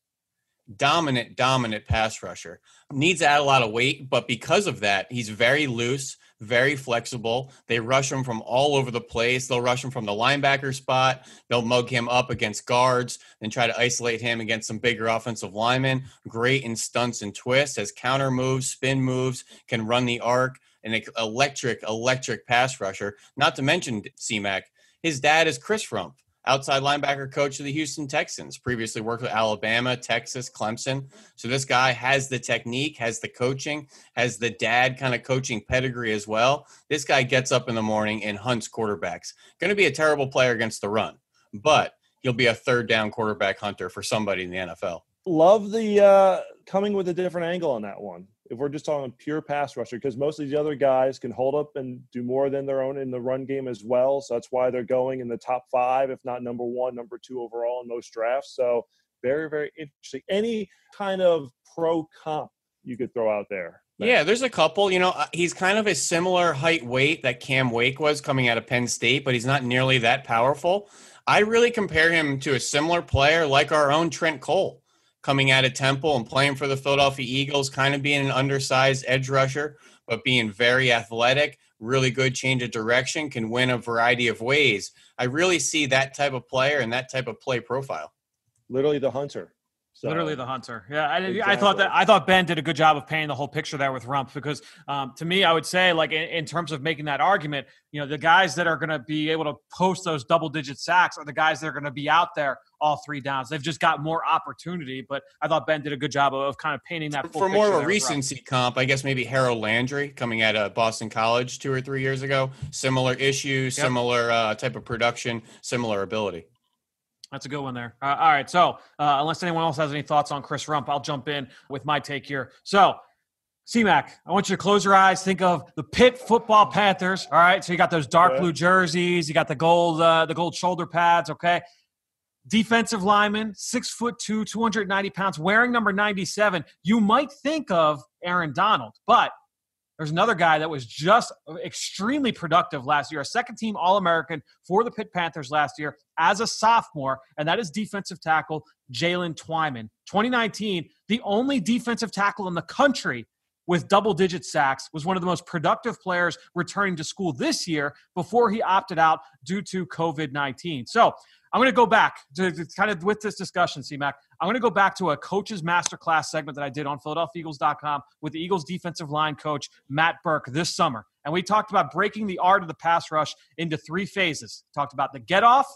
Dominant, dominant pass rusher. Needs to add a lot of weight, but because of that, he's very loose, very flexible. They rush him from all over the place. They'll rush him from the linebacker spot. They'll mug him up against guards and try to isolate him against some bigger offensive linemen. Great in stunts and twists, has counter moves, spin moves, can run the arc an electric, electric pass rusher. Not to mention CMAC, his dad is Chris Rumph, outside linebacker coach of the Houston Texans. Previously worked with Alabama, Texas, Clemson. So this guy has the technique, has the coaching, has the dad kind of coaching pedigree as well. This guy gets up in the morning and hunts quarterbacks. Going to be a terrible player against the run, but he'll be a third down quarterback hunter for somebody in the NFL. Love the uh, coming with a different angle on that one if we're just talking pure pass rusher, because most of these other guys can hold up and do more than their own in the run game as well. So that's why they're going in the top five, if not number one, number two overall in most drafts. So very, very interesting. Any kind of pro comp you could throw out there. Yeah, there's a couple. You know, uh, he's kind of a similar height weight that Cam Wake was coming out of Penn State, but he's not nearly that powerful. I really compare him to a similar player like our own Trent Cole coming out of Temple and playing for the Philadelphia Eagles, kind of being an undersized edge rusher, but being very athletic, really good change of direction, can win a variety of ways. I really see that type of player and that type of play profile. Literally the hunter. So, Literally the hunter. Yeah, I, exactly. I, thought that I thought Ben did a good job of painting the whole picture there with Rumph because um, to me, I would say like in, in, terms of making that argument, you know, the guys that are going to be able to post those double digit sacks are the guys that are going to be out there all three downs. They've just got more opportunity. But I thought Ben did a good job of, of kind of painting that for more of a recency comp. I guess maybe Harold Landry coming out of Boston College two or three years ago. Similar issues, yep. similar uh, type of production, similar ability. That's a good one there. Uh, all right. So, uh, unless anyone else has any thoughts on Chris Rumph, I'll jump in with my take here. So, CMAC, I want you to close your eyes. Think of the Pitt Football Panthers. All right. So you got those dark blue jerseys. You got the gold, uh, the gold shoulder pads. Okay. Defensive lineman, six foot two, 290 pounds, wearing number 97. You might think of Aaron Donald, but there's another guy that was just extremely productive last year, a second team All American for the Pitt Panthers last year as a sophomore, and that is defensive tackle Jaylen Twyman. 2019, the only defensive tackle in the country with double digit sacks, was one of the most productive players returning to school this year before he opted out due to COVID 19. So I'm going to go back to, to, kind of with this discussion, CMAC. I'm going to go back to a coach's masterclass segment that I did on PhiladelphiaEagles.com with the Eagles defensive line coach Matt Burke this summer. And we talked about breaking the art of the pass rush into three phases. Talked about the get off,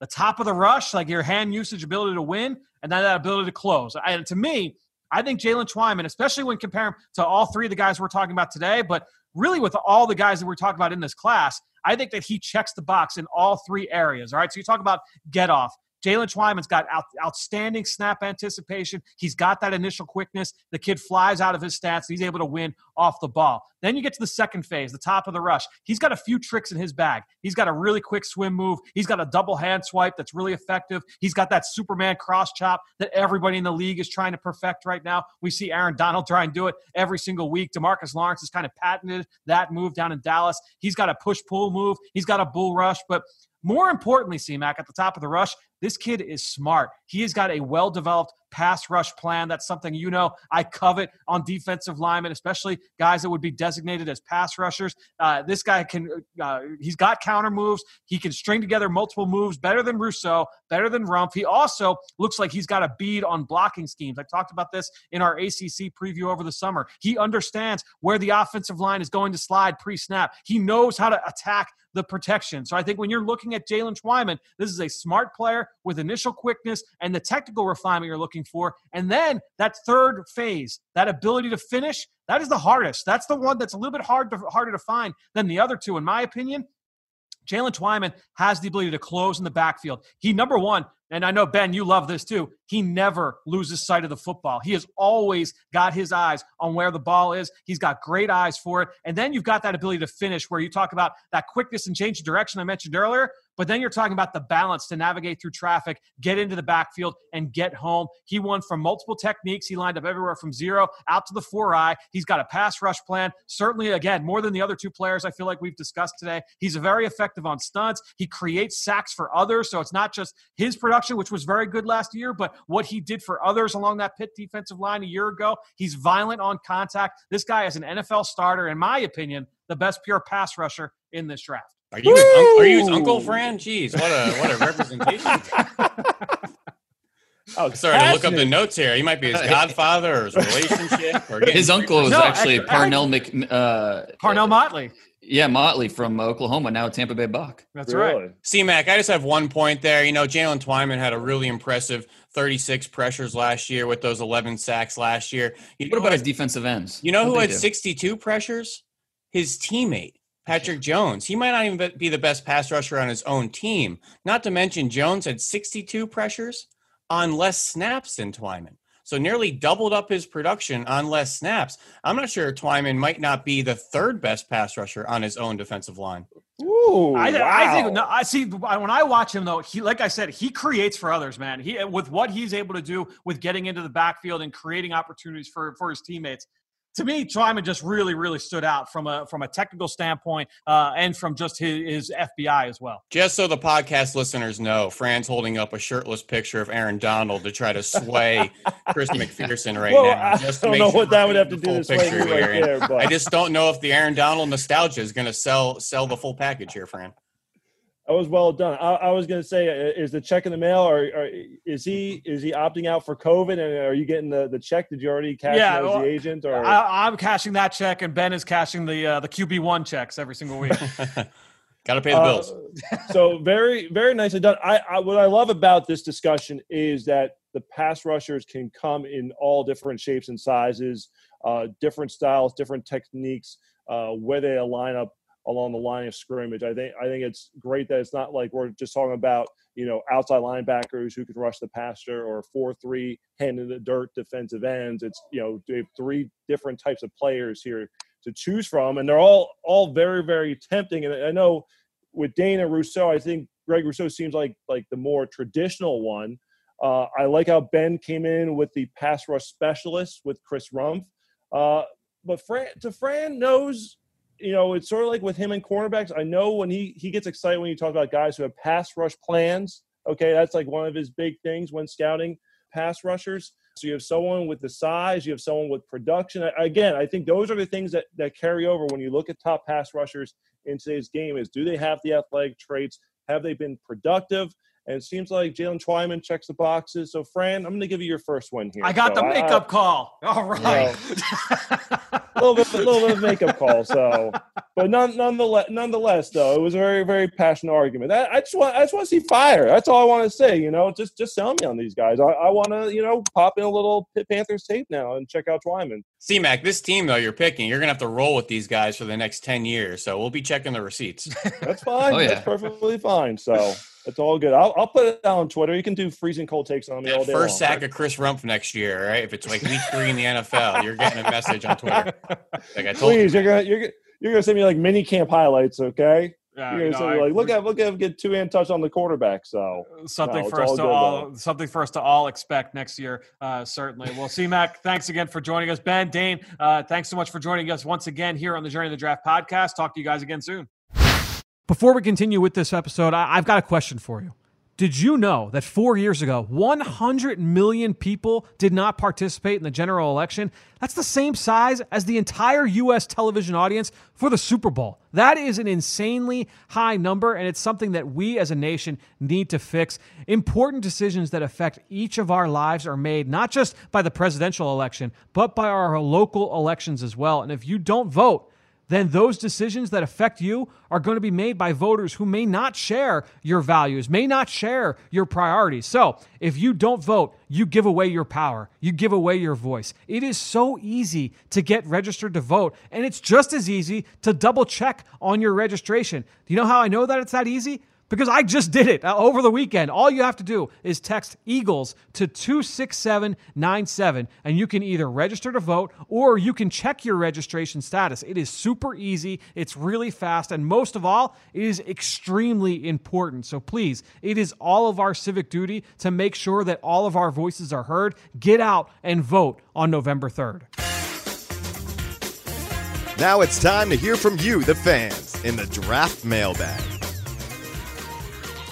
the top of the rush, like your hand usage ability to win, and then that ability to close. And to me, I think Jaylen Twyman, especially when comparing to all three of the guys we're talking about today, but really with all the guys that we're talking about in this class, I think that he checks the box in all three areas. All right. So you talk about get off. Jaylen Twyman's got out, outstanding snap anticipation. He's got that initial quickness. The kid flies out of his stance. He's able to win off the ball. Then you get to the second phase, the top of the rush. He's got a few tricks in his bag. He's got a really quick swim move. He's got a double hand swipe that's really effective. He's got that Superman cross chop that everybody in the league is trying to perfect right now. We see Aaron Donald try and do it every single week. Demarcus Lawrence has kind of patented that move down in Dallas. He's got a push pull move. He's got a bull rush, but more importantly, C Mac at the top of the rush, this kid is smart. He has got a well developed pass rush plan. That's something you know I covet on defensive linemen, especially guys that would be designated as pass rushers. Uh, this guy can, uh, he's got counter moves. He can string together multiple moves better than Rousseau, better than Rumph. He also looks like he's got a bead on blocking schemes. I talked about this in our ACC preview over the summer. He understands where the offensive line is going to slide pre snap, he knows how to attack the protection. So I think when you're looking at Jaylen Twyman, this is a smart player with initial quickness and the technical refinement you're looking for. And then that third phase, that ability to finish, that is the hardest. That's the one that's a little bit hard to, harder to find than the other two, in my opinion. Jaylen Twyman has the ability to close in the backfield. He, number one, and I know, Ben, you love this too. He never loses sight of the football. He has always got his eyes on where the ball is. He's got great eyes for it. And then you've got that ability to finish where you talk about that quickness and change of direction I mentioned earlier. But then you're talking about the balance to navigate through traffic, get into the backfield, and get home. He won from multiple techniques. He lined up everywhere from zero out to the four eye. He's got a pass rush plan. Certainly, again, more than the other two players I feel like we've discussed today. He's very effective on stunts. He creates sacks for others. So it's not just his production, which was very good last year, but what he did for others along that Pitt defensive line a year ago. He's violent on contact. This guy is an NFL starter, in my opinion, the best pure pass rusher in this draft. Are you, his, un- are you his uncle, Fran? Jeez, what a what a representation. Oh, sorry to look up the notes here. He might be his godfather or his relationship. Or his uncle was no, actually Parnell Mc, uh, Parnell Motley. Yeah, Motley from Oklahoma, now Tampa Bay Buck. That's really? right. C Mac, I just have one point there. You know, Jaylen Twyman had a really impressive 36 pressures last year with those 11 sacks last year. You what about his defensive ends? You know what who had do? 62 pressures? His teammate. Patrick Jones. He might not even be the best pass rusher on his own team. Not to mention, Jones had 62 pressures on less snaps than Twyman. So nearly doubled up his production on less snaps. I'm not sure Twyman might not be the third best pass rusher on his own defensive line. Ooh, I, wow. I think no, I see when I watch him though, he like I said, he creates for others, man. He with what he's able to do with getting into the backfield and creating opportunities for for his teammates to me, Twyman just really, really stood out from a from a technical standpoint uh, and from just his, his, FBI as well. Just so the podcast listeners know, Fran's holding up a shirtless picture of Aaron Donald to try to sway Chris McPherson right well, now. Just I don't know sure what that would have to do to sway me right there. I just don't know if the Aaron Donald nostalgia is going to sell sell the full package here, Fran. That was well done. I, I was going to say, uh, is the check in the mail, or, or, is he is he opting out for COVID? And are you getting the, the check? Did you already cash yeah, well, the agent? Or I, am cashing that check, and Ben is cashing the uh, the QB one checks every single week. Got to pay the uh, bills. so very very nicely done. I, I what I love about this discussion is that the pass rushers can come in all different shapes and sizes, uh, different styles, different techniques, uh, where they line up along the line of scrimmage. I think I think it's great that it's not like we're just talking about you know outside linebackers who can rush the passer or four three hand in the dirt defensive ends. It's you know they have three different types of players here to choose from, and they're all all very very tempting. And I know with Dana Rousseau, I think Greg Rousseau seems like like the more traditional one. Uh, I like how Ben came in with the pass rush specialist with Chris Rumph. Uh, but Fran, to Fran knows you know, it's sort of like with him and cornerbacks. I know when he he gets excited when you talk about guys who have pass rush plans. Okay, that's like one of his big things when scouting pass rushers. So you have someone with the size, you have someone with production. Again, I think those are the things that, that carry over when you look at top pass rushers in today's game is do they have the athletic traits? Have they been productive? And it seems like Jaylen Twyman checks the boxes. So, Fran, I'm going to give you your first one here. I got so the makeup I, call. All right. a little bit, a little bit of makeup call. So, but none, nonetheless, nonetheless, though, it was a very, very passionate argument. I, I just want, I just want to see fire. That's all I want to say. You know, just, just sell me on these guys. I, I want to, you know, pop in a little Panthers tape now and check out Twyman. C-Mac, this team though you're picking, you're gonna have to roll with these guys for the next ten years. So we'll be checking the receipts. That's fine. oh, yeah. That's perfectly fine. So it's all good. I'll, I'll put it out on Twitter. You can do freezing cold takes on me all day. First long, sack right? of Chris Rumph next year, right? If it's like week three in the NFL, you're getting a message on Twitter. Like I told Please, you, you're gonna you're you're gonna send me like mini camp highlights, okay? Yeah, you're gonna say like, look at look at get two hand touch on the quarterback. So uh, something no, for us to all though. something for us to all expect next year. Uh, certainly. Well, C Mac, thanks again for joining us. Ben, Dane, uh, thanks so much for joining us once again here on the Journey of the Draft podcast. Talk to you guys again soon. Before we continue with this episode, I- I've got a question for you. Did you know that four years ago, 100 million people did not participate in the general election? That's the same size as the entire U.S. television audience for the Super Bowl. That is an insanely high number, and it's something that we as a nation need to fix. Important decisions that affect each of our lives are made not just by the presidential election, but by our local elections as well. And if you don't vote, then those decisions that affect you are going to be made by voters who may not share your values, may not share your priorities. So if you don't vote, you give away your power, you give away your voice. It is so easy to get registered to vote, and it's just as easy to double check on your registration. Do you know how I know that it's that easy? Because I just did it uh, over the weekend. All you have to do is text Eagles to 26797 and you can either register to vote or you can check your registration status. It is super easy, it's really fast, and most of all, it is extremely important. So please, it is all of our civic duty to make sure that all of our voices are heard. Get out and vote on November 3rd. Now it's time to hear from you, the fans, in the draft mailbag.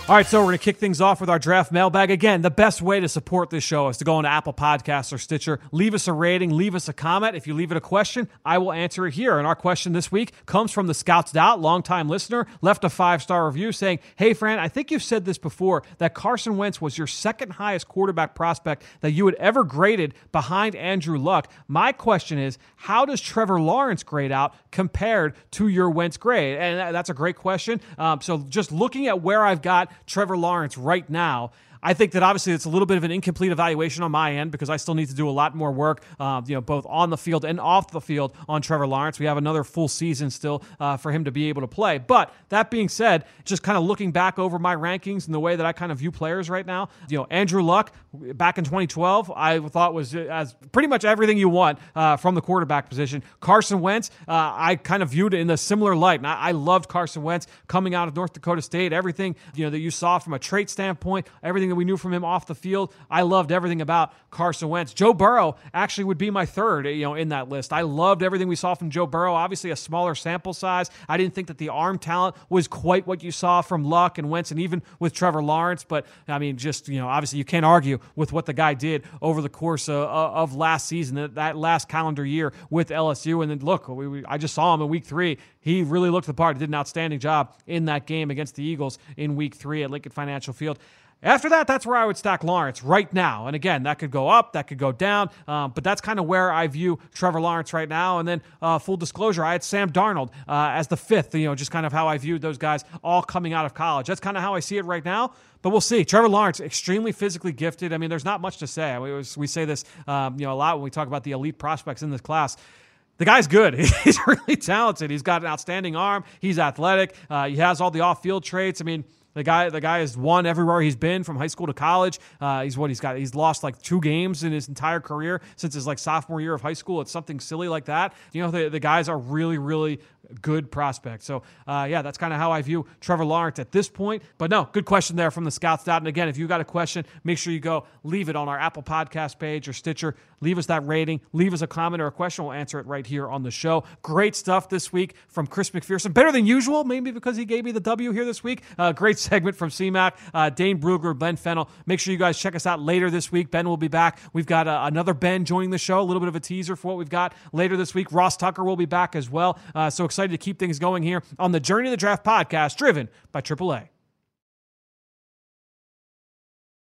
All right, so we're going to kick things off with our draft mailbag. Again, the best way to support this show is to go into Apple Podcasts or Stitcher. Leave us a rating, leave us a comment. If you leave it a question, I will answer it here. And our question this week comes from the Scouts Doubt, longtime listener, left a five star review saying, Hey, Fran, I think you've said this before that Carson Wentz was your second highest quarterback prospect that you had ever graded behind Andrew Luck. My question is, how does Trevor Lawrence grade out compared to your Wentz grade? And that's a great question. Um, so just looking at where I've got Trevor Lawrence right now I think that obviously it's a little bit of an incomplete evaluation on my end because I still need to do a lot more work, uh, you know, both on the field and off the field on Trevor Lawrence. We have another full season still uh, for him to be able to play. But that being said, just kind of looking back over my rankings and the way that I kind of view players right now, you know, Andrew Luck back in 2012, I thought was as pretty much everything you want uh, from the quarterback position. Carson Wentz, uh, I kind of viewed it in a similar light, and I, I loved Carson Wentz coming out of North Dakota State. Everything you know that you saw from a trait standpoint, everything everything that we knew from him off the field. I loved everything about Carson Wentz. Joe Burrow actually would be my third, you know, in that list. I loved everything we saw from Joe Burrow. Obviously, a smaller sample size. I didn't think that the arm talent was quite what you saw from Luck and Wentz, and even with Trevor Lawrence. But I mean, just you know, obviously, you can't argue with what the guy did over the course of, uh, of last season, that last calendar year with LSU. And then look, we, we, I just saw him in Week Three. He really looked the part. He did an outstanding job in that game against the Eagles in Week Three at Lincoln Financial Field. After that, that's where I would stack Lawrence right now. And again, that could go up, that could go down, um, but that's kind of where I view Trevor Lawrence right now. And then, uh, full disclosure, I had Sam Darnold uh, as the fifth, you know, just kind of how I viewed those guys all coming out of college. That's kind of how I see it right now. But we'll see. Trevor Lawrence, extremely physically gifted. I mean, there's not much to say. Mean, we say this, um, you know, a lot when we talk about the elite prospects in this class the guy's good. He's really talented. He's got an outstanding arm. He's athletic. Uh, he has all the off-field traits. I mean, the guy, the guy has won everywhere he's been from high school to college. Uh, he's what he's got. He's lost like two games in his entire career since his like sophomore year of high school. It's something silly like that. You know, the, the guys are really, really good prospect. So, uh, yeah, that's kind of how I view Trevor Lawrence at this point. But no, good question there from the Scouts Stat. And again, if you got a question, make sure you go leave it on our Apple Podcast page or Stitcher. Leave us that rating, leave us a comment or a question. We'll answer it right here on the show. Great stuff this week from Chris McPherson. Better than usual, maybe because he gave me the W here this week. Uh, great segment from CMAC, uh, Dane Brugler, Ben Fennell. Make sure you guys check us out later this week. Ben will be back. We've got uh, another Ben joining the show, a little bit of a teaser for what we've got later this week. Ross Tucker will be back as well. Uh, so excited to keep things going here on the Journey of the Draft podcast, driven by AAA.